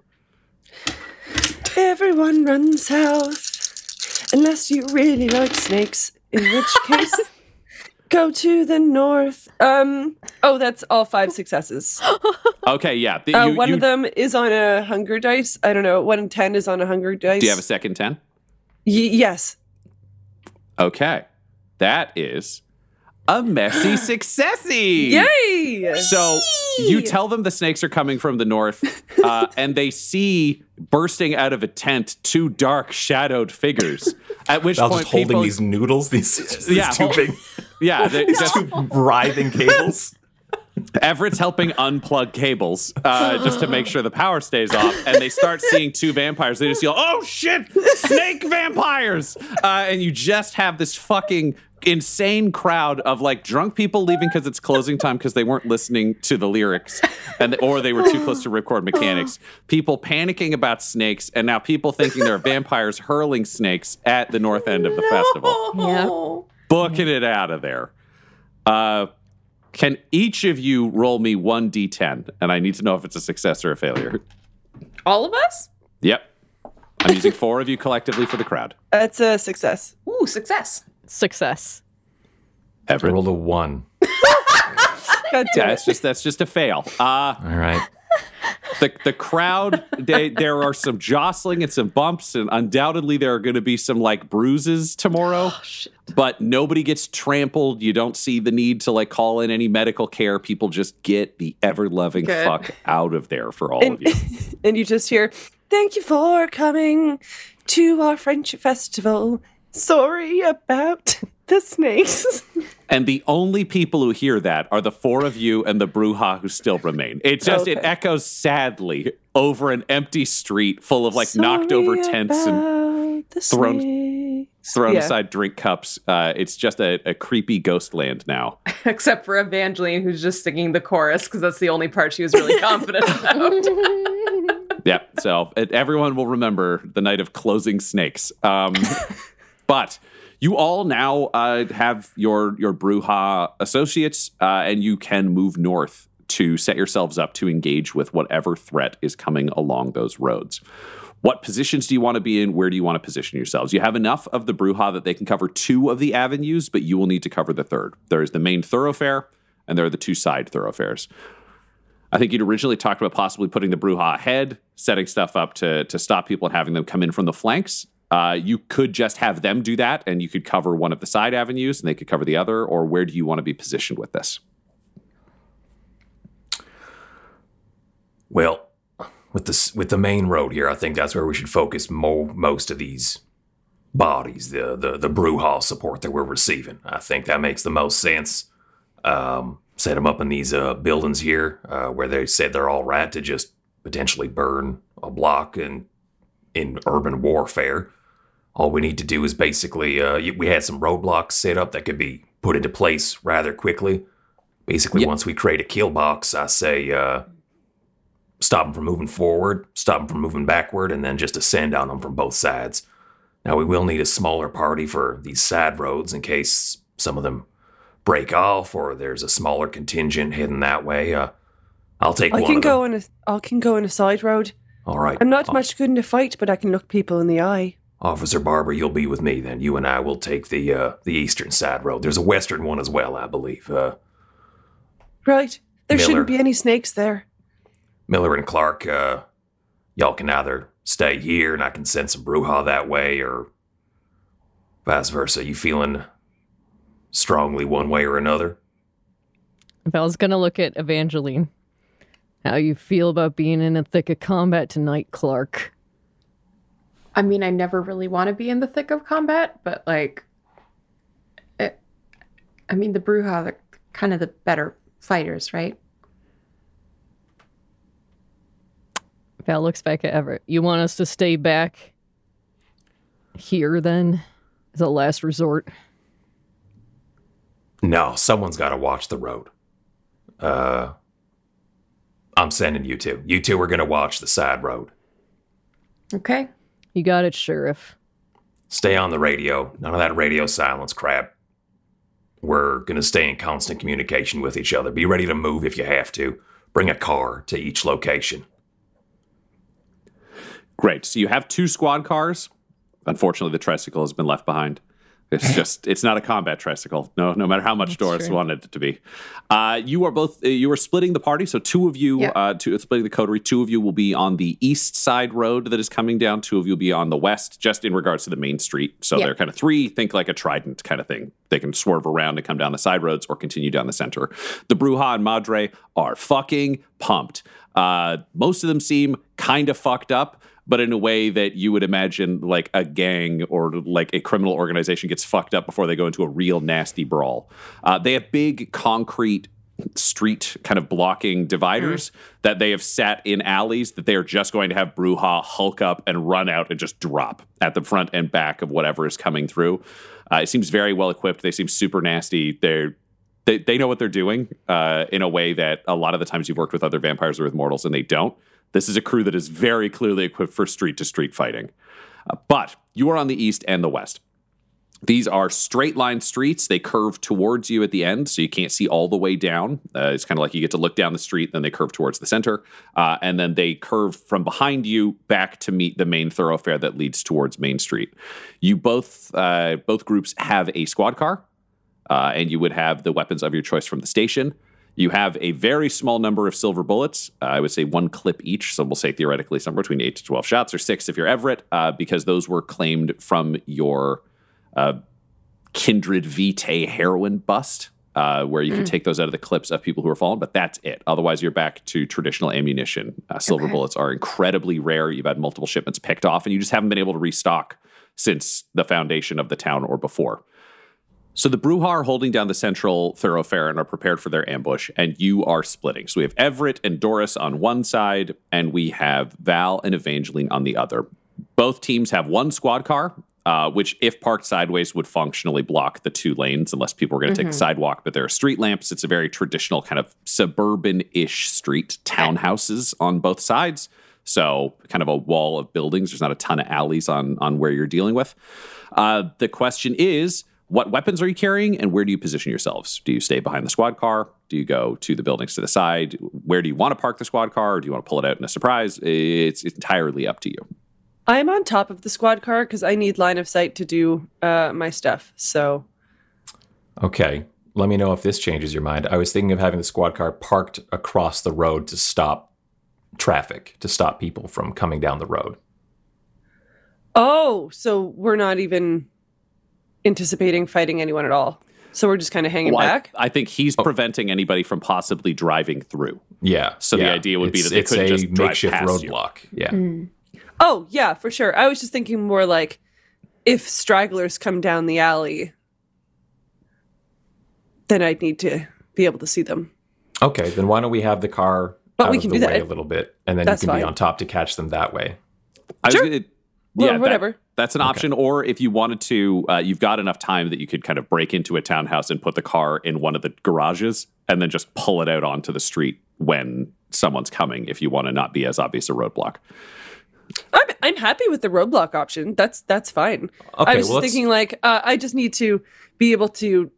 Everyone runs south, unless you really like snakes. In which case, Go to the north. Um. Oh, that's all five successes. Okay, yeah. the- Uh, one you- of them is on a hunger dice. I don't know. One in ten is on a hunger dice. Do you have a second 10? Y- yes. Okay. That is a messy successy. Yay! So you tell them the snakes are coming from the north, uh, and they see bursting out of a tent two dark, shadowed figures. At which Val point, just holding people, these noodles, these, just Yeah, two hold- big, yeah, they, these just, two writhing cables. Everett's helping unplug cables uh, just to make sure the power stays off, and they start seeing two vampires. They just yell, "Oh shit, snake vampires!" Uh, and you just have this fucking insane crowd of like drunk people leaving because it's closing time because they weren't listening to the lyrics, and or they were too close to ripcord mechanics. People panicking about snakes, and now people thinking there are vampires hurling snakes at the north end of the festival Yeah. booking it out of there. Uh, can each of you roll me one d10? And I need to know if it's a success or a failure. All of us? Yep. I'm using four of you collectively for the crowd. That's a success. Ooh, success. Success. I Everett. rolled a one. God damn That's it. just that's just a fail. Uh All right. the the crowd they, there are some jostling and some bumps and undoubtedly there are going to be some like bruises tomorrow. but nobody gets trampled. You don't see the need to like call in any medical care. People just get the ever loving Good. fuck out of there for all of you. and you just hear, "Thank you for coming to our friendship festival. Sorry about the snakes." And the only people who hear that are the four of you and the Brujah who still remain. It just it echoes sadly over an empty street full of like knocked over tents and thrown- snakes. thrown Yeah. aside drink cups. Uh, it's just a, a creepy ghost land now. Except for Evangeline, who's just singing the chorus because that's the only part she was really confident about. yeah. So it, everyone will remember the night of closing snakes. Um, but you all now uh, have your your Brujah associates, uh, and you can move north to set yourselves up to engage with whatever threat is coming along those roads. What positions do you want to be in? Where do you want to position yourselves? You have enough of the Brujah that they can cover two of the avenues, but you will need to cover the third. There is the main thoroughfare, and there are the two side thoroughfares. I think you'd originally talked about possibly putting the Brujah ahead, setting stuff up to to stop people and having them come in from the flanks. Uh, you could just have them do that, and you could cover one of the side avenues, and they could cover the other. Or where do you want to be positioned with this? Well, with the with the main road here, I think that's where we should focus mo- most of these bodies, the the the Brujah support that we're receiving. I think that makes the most sense. Um, set them up in these uh, buildings here, uh, where they said they're all right to just potentially burn a block in in urban warfare. All we need to do is basically, uh, we had some roadblocks set up that could be put into place rather quickly. Basically, Yeah. once we create a kill box, I say. Uh, stop them from moving forward, stop them from moving backward, and then just ascend on them from both sides. Now, we will need a smaller party for these side roads in case some of them break off or there's a smaller contingent heading that way. Uh, I'll take I one can go on a I can go on a side road. All right. I'm not O- much good in a fight, but I can look people in the eye. Officer Barber, you'll be with me then. You and I will take the uh, the eastern side road. There's a western one as well, I believe. Uh, Right. There Miller. shouldn't be any snakes there. Miller and Clark, uh, y'all can either stay here and I can send some Brujah that way, or vice versa. You feeling strongly one way or another? Val's gonna look at Evangeline. How you feel about being in the thick of combat tonight, Clark? I mean, I never really want to be in the thick of combat, but like, it, I mean, the Brujah are kind of the better fighters, right? Val looks back at Everett. You want us to stay back here then? As a last resort. No, someone's got to watch the road. Uh, I'm sending you two. You two are going to watch the side road. Okay. You got it, Sheriff. Stay on the radio. None of that radio silence crap. We're going to stay in constant communication with each other. Be ready to move if you have to. Bring a car to each location. Great. So you have two squad cars. Unfortunately, the tricycle has been left behind. It's just it's not a combat tricycle. No, no matter how much Doris true. wanted it to be. Uh, you are both uh, you are splitting the party. So two of you, Yeah. uh, two, splitting the coterie. Two of you will be on the east side road that is coming down. Two of you will be on the west, just in regards to the main street. So Yeah. they're kind of three. Think like a trident kind of thing. They can swerve around and come down the side roads or continue down the center. The Brujah and Madre are fucking pumped. Uh, most of them seem kind of fucked up but in a way that you would imagine like a gang or like a criminal organization gets fucked up before they go into a real nasty brawl. Uh, they have big concrete street kind of blocking dividers that they have set in alleys that they are just going to have Brujah hulk up and run out and just drop at the front and back of whatever is coming through. Uh, it seems very well equipped. They seem super nasty. They're they, they know what they're doing uh, in a way that a lot of the times you've worked with other vampires or with mortals and they don't. This is a crew that is very clearly equipped for street to street fighting. Uh, but you are on the east and the west. These are straight line streets. They curve towards you at the end, so you can't see all the way down. Uh, it's kind of like you get to look down the street, then they curve towards the center, uh, and then they curve from behind you back to meet the main thoroughfare that leads towards Main Street. You both, uh, both groups have a squad car, uh, and you would have the weapons of your choice from the station. You have a very small number of silver bullets. Uh, I would say one clip each. So we'll say theoretically somewhere between eight to 12 shots or six if you're Everett, uh, because those were claimed from your uh, Kindred Vitae heroin bust, uh, where you can take those out of the clips of people who are fallen, but that's it. Otherwise, you're back to traditional ammunition. Uh, silver Okay. bullets are incredibly rare. You've had multiple shipments picked off, and you just haven't been able to restock since the foundation of the town or before. So the Brujah are holding down the central thoroughfare and are prepared for their ambush, and you are splitting. So we have Everett and Doris on one side, and we have Val and Evangeline on the other. Both teams have one squad car, uh, which, if parked sideways, would functionally block the two lanes unless people were going to take the sidewalk. But there are street lamps. It's a very traditional kind of suburban ish street, townhouses on both sides. So, kind of a wall of buildings. There's not a ton of alleys on, on where you're dealing with. Uh, the question is what weapons are you carrying and where do you position yourselves? Do you stay behind the squad car? Do you go to the buildings to the side? Where do you want to park the squad car or do you want to pull it out in a surprise? It's entirely up to you. I'm on top of the squad car because I need line of sight to do uh, my stuff. So Okay. Let me know if this changes your mind. I was thinking of having the squad car parked across the road to stop traffic, to stop people from coming down the road. Oh, so we're not even anticipating fighting anyone at all. So we're just kind of hanging Well, back. I, think he's preventing anybody from possibly driving through. Yeah. So the idea would be that they it's couldn't a just drive makeshift past you. roadblock. Yeah. Mm. Oh, yeah, for sure. I was just thinking more like if stragglers come down the alley, then I'd need to be able to see them. Okay, then why don't we have the car But out we of the do way that. a little bit, and then That's you can be on top to catch them that way. I was Sure. gonna- Well, yeah, that- whatever. That's an option. Or if you wanted to, uh, you've got enough time that you could kind of break into a townhouse and put the car in one of the garages and then just pull it out onto the street when someone's coming if you want to not be as obvious a roadblock. I'm I'm happy with the roadblock option. That's that's fine. Okay, I was well, just let's- thinking like uh, I just need to be able to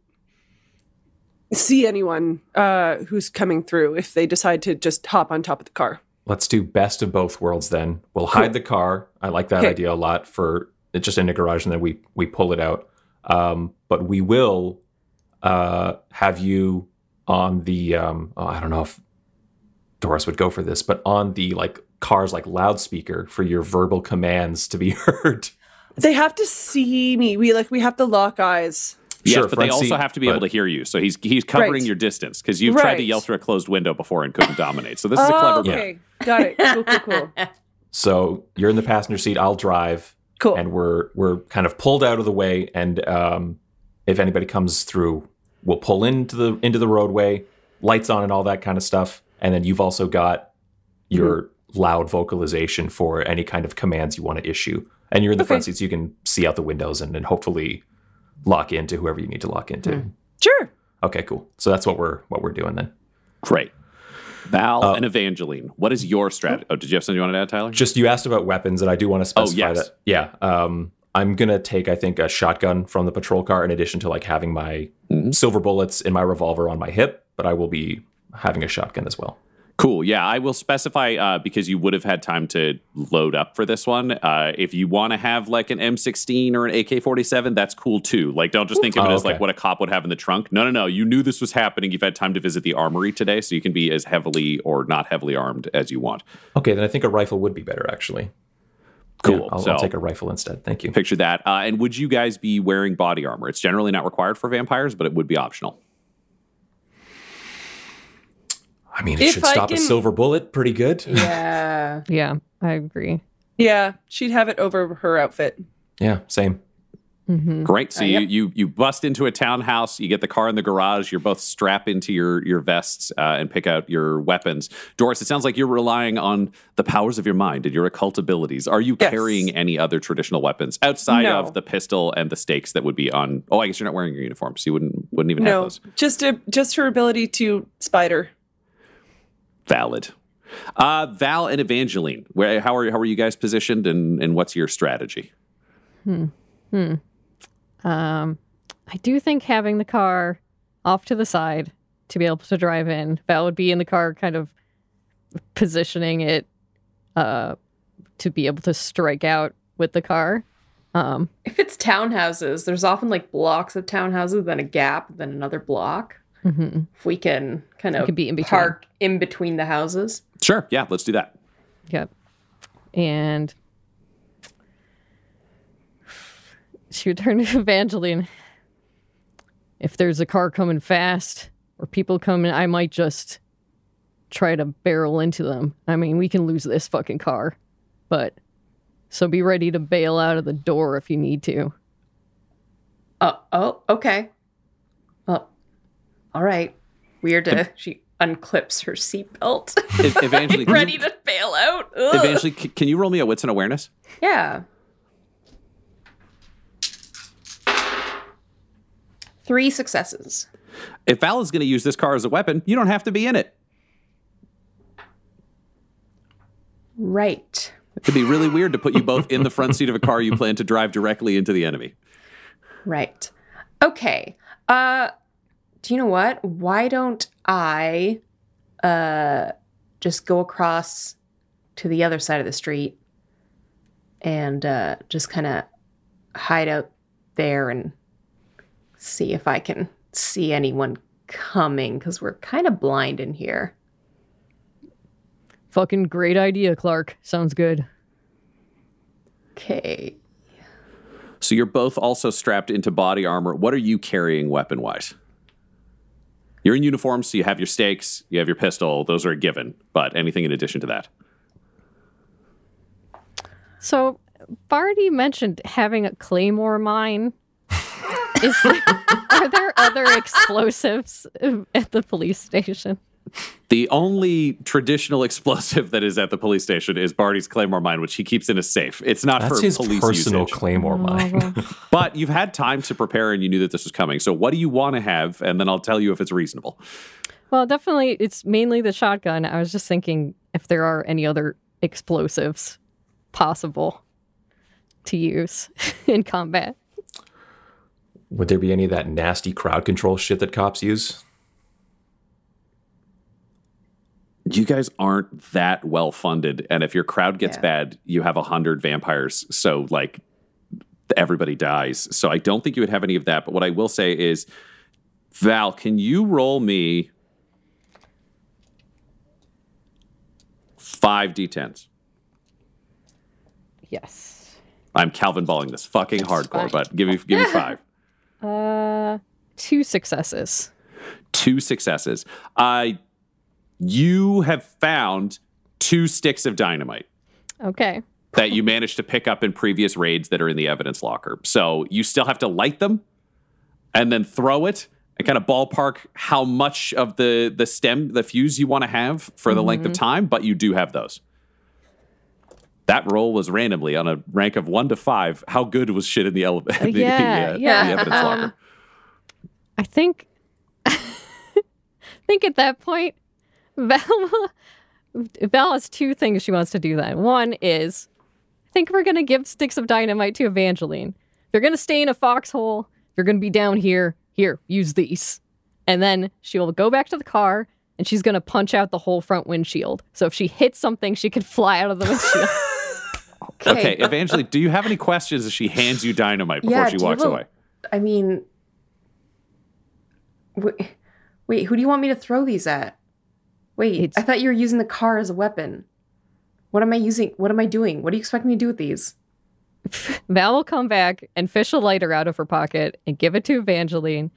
see anyone uh, who's coming through if they decide to just hop on top of the car. Let's do best of both worlds then. We'll hide the car. I like that Okay. idea a lot for it's just in a garage and then we we pull it out. Um, but we will uh, have you on the um, oh, I don't know if Doris would go for this, but on the like car's like loudspeaker for your verbal commands to be heard. They have to see me. We like we have to lock eyes. Yes, Sure, but they also seat, have to be able to hear you. So he's he's covering Right. your distance because you've tried to yell through a closed window before and couldn't dominate. So this is a Oh, clever move. okay, got it. Cool, cool, cool. So you're in the passenger seat. I'll drive. Cool. and we're we're kind of pulled out of the way and um, if anybody comes through we'll pull into the into the roadway lights on and all that kind of stuff and then you've also got your Mm-hmm. loud vocalization for any kind of commands you want to issue and you're in the front Okay. seats you can see out the windows and then hopefully lock into whoever you need to lock into Mm. Sure. okay cool so that's what we're what we're doing then Great. Val Uh, and Evangeline, what is your strategy? Oh, did you have something you wanted to add, Tyler? just you asked about weapons and i do want to specify Oh, yes. that yeah um i'm gonna take i think a shotgun from the patrol car in addition to like having my Mhm. silver bullets in my revolver on my hip but i will be having a shotgun as well Cool. Yeah, I will specify uh, because you would have had time to load up for this one. Uh, if you want to have like an M16 or an AK-47, that's cool too. Like, don't just think of it Oh, as like what a cop would have in the trunk. No, no, no. You knew this was happening. You've had time to visit the armory today, so you can be as heavily or not heavily armed as you want. Okay, then I think a rifle would be better actually. Cool. Yeah, I'll, so I'll take a rifle instead. Thank you. picture that. Uh, and would you guys be wearing body armor? It's generally not required for vampires, but it would be optional. I mean, it If should I stop a silver bullet pretty good. Yeah. Yeah, I agree. Yeah, she'd have it over her outfit. Yeah, same. hmm Great. So Uh, you, yep. you you bust into a townhouse. You get the car in the garage. You're both strap into your your vests uh, and pick out your weapons. Doris, it sounds like you're relying on the powers of your mind and your occult abilities. Are you Yes. carrying any other traditional weapons outside No. of the pistol and the stakes that would be on? Oh, I guess you're not wearing your uniform, so you wouldn't wouldn't even have those. just a, just her ability to spider. Valid. Uh, Val and Evangeline, where how are how are you guys positioned, and and what's your strategy? Hmm. Um, I do think having the car off to the side to be able to drive in, Val would be in the car, kind of positioning it uh, to be able to strike out with the car. Um, If it's townhouses, there's often like blocks of townhouses, then a gap, then another block. Mhm. If we can kind of could be in between. park in between the houses. Sure. Yeah. Let's do that. Yep. And she would turn to Evangeline. If there's a car coming fast or people coming, I might just try to barrel into them. I mean, we can lose this fucking car. But so be ready to bail out of the door if you need to. Oh, oh, okay. All right. Weird to. She unclips her seatbelt. E- you- Ready to bail out. Ugh. Evangeline, can you roll me a wits and awareness? Yeah. Three successes. If Val is going to use this car as a weapon, you don't have to be in it. Right. It'd be really weird to put you both in the front seat of a car you plan to drive directly into the enemy. Right. Okay. Uh do you know what? Why don't I uh just go across to the other side of the street and uh just kind of hide out there and see if I can see anyone coming cuz we're kind of blind in here. Fucking great idea, Clark. Sounds good. Okay. So you're both also strapped into body armor. What are you carrying weapon wise? You're in uniform, so you have your stakes, you have your pistol. Those are a given. But anything in addition to that? So, Barty mentioned having a claymore mine. Is there, are there other explosives at the police station? The only traditional explosive that is at the police station is Barty's Claymore mine, which he keeps in a safe. It's not That's for his police personal usage. claymore mine. But you've had time to prepare and you knew that this was coming. So what do you want to have? And then I'll tell you if it's reasonable. Well, definitely, it's mainly the shotgun. I was just thinking if there are any other explosives possible to use in combat. Would there be any of that nasty crowd control shit that cops use? You guys aren't that well funded. And if your crowd gets Yeah. bad, you have a hundred vampires. So like everybody dies. So I don't think you would have any of that. But what I will say is, Val, can you roll me five d10s? Yes. I'm Calvin balling this fucking hardcore, fine. but give me give me five. Uh, two successes. two successes. Uh, you have found two sticks of dynamite Okay. that you managed to pick up in previous raids that are in the evidence locker. So you still have to light them and then throw it and kind of ballpark how much of the the stem, the fuse you want to have for the length of time, but you do have those. That roll was randomly on a rank of one to five. How good was shit in the, ele- the, yeah, the, uh, yeah. the evidence locker? I think I think at that point Val Val has two things she wants to do then. One is I think we're gonna give sticks of dynamite to Evangeline. If you're gonna stay in a foxhole, if you're gonna be down here, here, use these. And then she will go back to the car and she's going to punch out the whole front windshield. So if she hits something, she could fly out of the windshield. Okay, Evangeline, do you have any questions as she hands you dynamite before Yeah, she walks have a- away? I mean, wait, wait, who do you want me to throw these at? Wait, It's- I thought you were using the car as a weapon. What am I using? What am I doing? What do you expect me to do with these? Val will come back and fish a lighter out of her pocket and give it to Evangeline.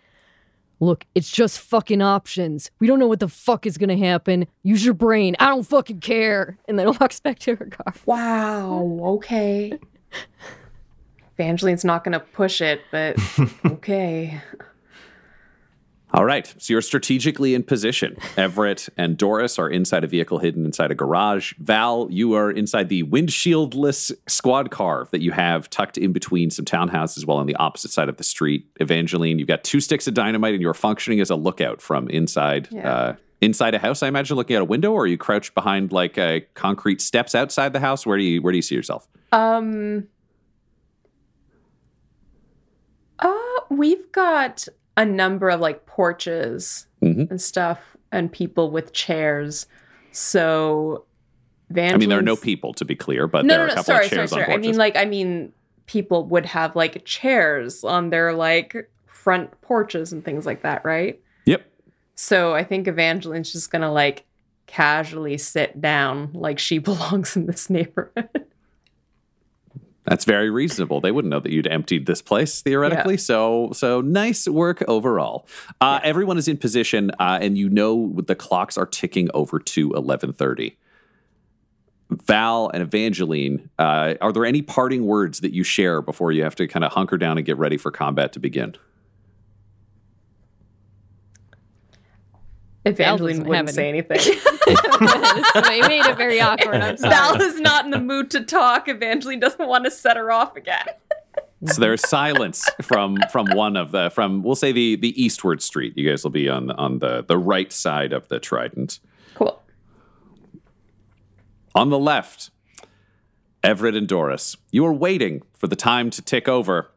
Look, it's just fucking options. We don't know what the fuck is gonna happen. Use your brain. I don't fucking care. And then walks back to her car. Wow. Okay. Evangeline's not to push it, but okay. All right, so you're strategically in position. Everett and Doris are inside a vehicle hidden inside a garage. Val, you are inside the windshieldless squad car that you have tucked in between some townhouses while on the opposite side of the street. Evangeline, you've got two sticks of dynamite and you're functioning as a lookout from inside Yeah. uh, inside a house, I imagine, looking out a window, or are you crouched behind like uh, concrete steps outside the house? Where do you where do you see yourself? Um Uh we've got a number of like porches Mhm. and stuff and people with chairs. So I mean, there are no people to be clear, but no, there no, are a couple sorry, of sorry, chairs on sorry. I mean, like, I mean, people would have like chairs on their like front porches and things like that, right? yep. So I think Evangeline's just gonna like casually sit down like she belongs in this neighborhood. That's very reasonable. They wouldn't know that you'd emptied this place theoretically. So, so nice work overall. Uh, Everyone is in position, uh, and you know the clocks are ticking over to eleven thirty. Val and Evangeline, uh, are there any parting words that you share before you have to kind of hunker down and get ready for combat to begin? Evangeline wouldn't have say anything. it made it very awkward. I'm sorry. Val is not in the mood to talk. Evangeline doesn't want to set her off again. So there's silence from from one of the from we'll say the the eastward street. You guys will be on the, on the the right side of the Trident. Cool. On the left, Everett and Doris. You are waiting for the time to tick over.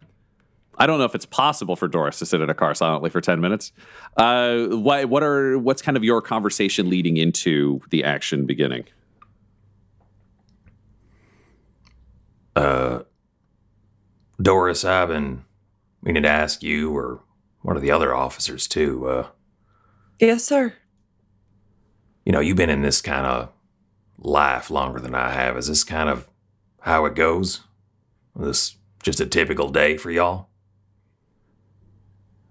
I don't know if it's possible for Doris to sit in a car silently for 10 minutes. Uh, what, what are what's kind of your conversation leading into the action beginning? Uh, Doris, I've been meaning to ask you or one of the other officers too. Uh, Yes, sir. you know, you've been in this kind of life longer than I have. Is this kind of how it goes? This just a typical day for y'all?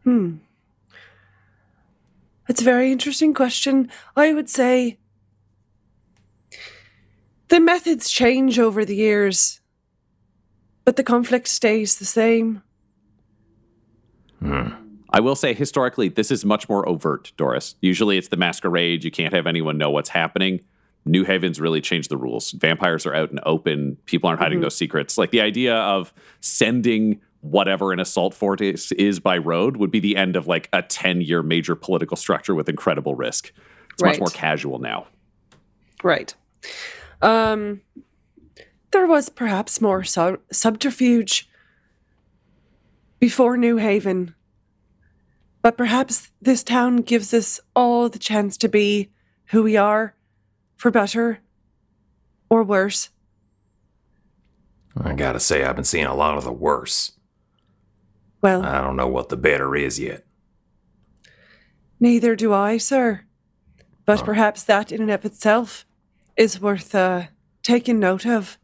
Hmm. That's a very interesting question. I would say the methods change over the years, but the conflict stays the same. Hmm. I will say historically, this is much more overt, Doris. Usually it's the masquerade. You can't have anyone know what's happening. New Haven's really changed the rules. Vampires are out and open. People aren't hiding those secrets. Like the idea of sending whatever an assault fort is, is by road would be the end of like a 10 year major political structure with incredible risk. It's much more casual now. Right. Um, there was perhaps more sub- subterfuge before New Haven, but perhaps this town gives us all the chance to be who we are, for better or worse. I gotta say, I've been seeing a lot of the worse. Well, I don't know what the better is yet. neither do I, sir. But perhaps that in and of itself is worth uh, taking note of.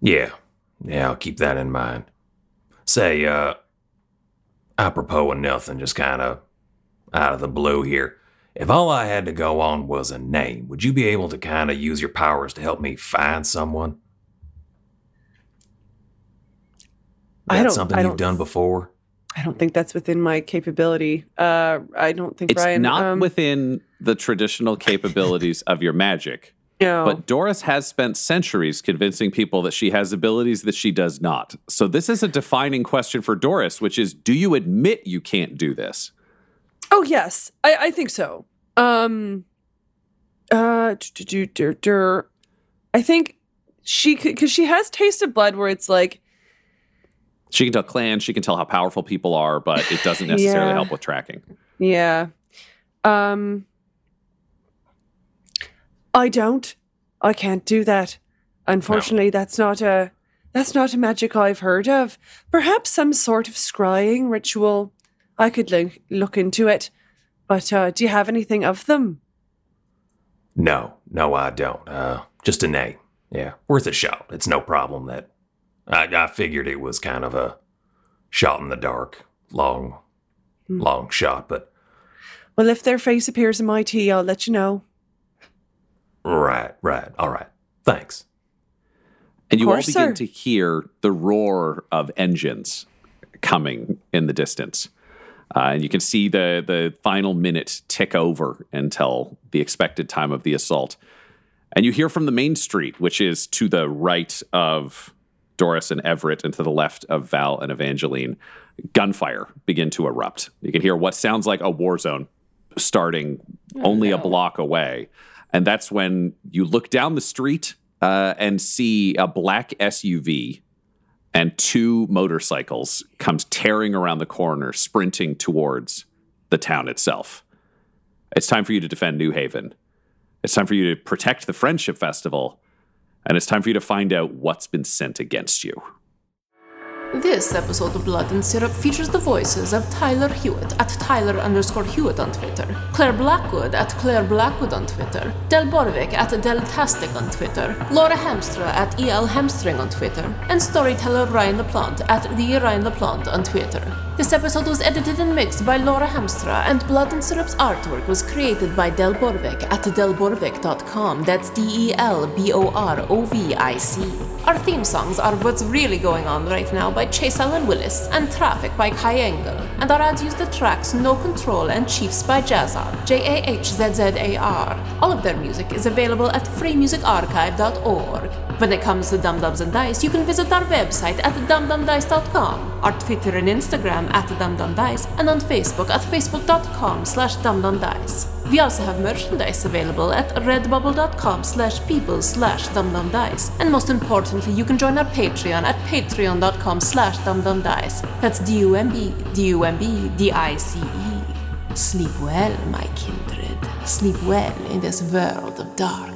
Yeah, yeah, I'll keep that in mind. Say, uh, apropos of nothing, just kind of out of the blue here. If all I had to go on was a name, would you be able to kind of use your powers to help me find someone? I don't- something I you've done before. I don't think that's within my capability. Uh, I don't think It's Brian. not um, within the traditional capabilities of your magic. no. But Doris has spent centuries convincing people that she has abilities that she does not. So this is a defining question for Doris, which is do you admit you can't do this? Oh yes, I, I think so. Um, uh. I think she could because she has tasted blood where it's like She can tell clans, she can tell how powerful people are, but it doesn't necessarily Yeah. help with tracking. yeah. Um, I don't. I can't do that. Unfortunately, that's not a that's not a magic I've heard of. Perhaps some sort of scrying ritual. I could look look into it. But uh, do you have anything of them? No, no, I don't. Uh, just a name. Yeah, worth a shot. It's no problem. That I, I figured it was kind of a shot in the dark, long, long shot. But Well, if their face appears in my tea, I'll let you know. right, right, all right. Thanks. And you all begin sir. to hear the roar of engines coming in the distance. Uh, and you can see the, the final minute tick over until the expected time of the assault. And you hear from the main street, which is to the right of Doris and Everett and to the left of Val and Evangeline, gunfire begin to erupt. You can hear what sounds like a war zone starting only a block away. And that's when you look down the street uh, and see a black SUV and two motorcycles comes tearing around the corner, sprinting towards the town itself. It's time for you to defend New Haven. It's time for you to protect the Friendship Festival. And it's time for you to find out what's been sent against you. This episode of Blood and Syrup features the voices of Tyler Hewitt at Tyler underscore Hewitt on Twitter, Clare Blackwood at Clare Blackwood on Twitter, Del Borovic at Deltastic on Twitter, Laura Hamstra at EL Hamstring on Twitter, and storyteller Ryan LaPlante at the Ryan LaPlante on Twitter. This episode was edited and mixed by Laura Hamstra, and Blood and Syrup's artwork was created by Del Borovic at delborovic.com. That's D E L B O R O V I C. Our theme songs are What's Really Going On Right Now by Chase Allen Willis and Traffic by Kai Engel. And our ads use the tracks No Control and Chiefs by Jahzzar, J A H Z Z A R. All of their music is available at freemusicarchive.org. When it comes to Dumb-Dumbs and Dice, you can visit our website at dumbdumbdice.com, our Twitter and Instagram at dumbdumbdice, and on Facebook at facebook.com slash dumbdumbdice. We also have merchandise available at redbubble.com slash people slash dumbdumbdice. And most importantly, you can join our Patreon at patreon.com slash dumbdumbdice. That's D-U-M-B, D-U-M-B, D-I-C-E. Sleep well, my kindred. Sleep well in this world of darkness.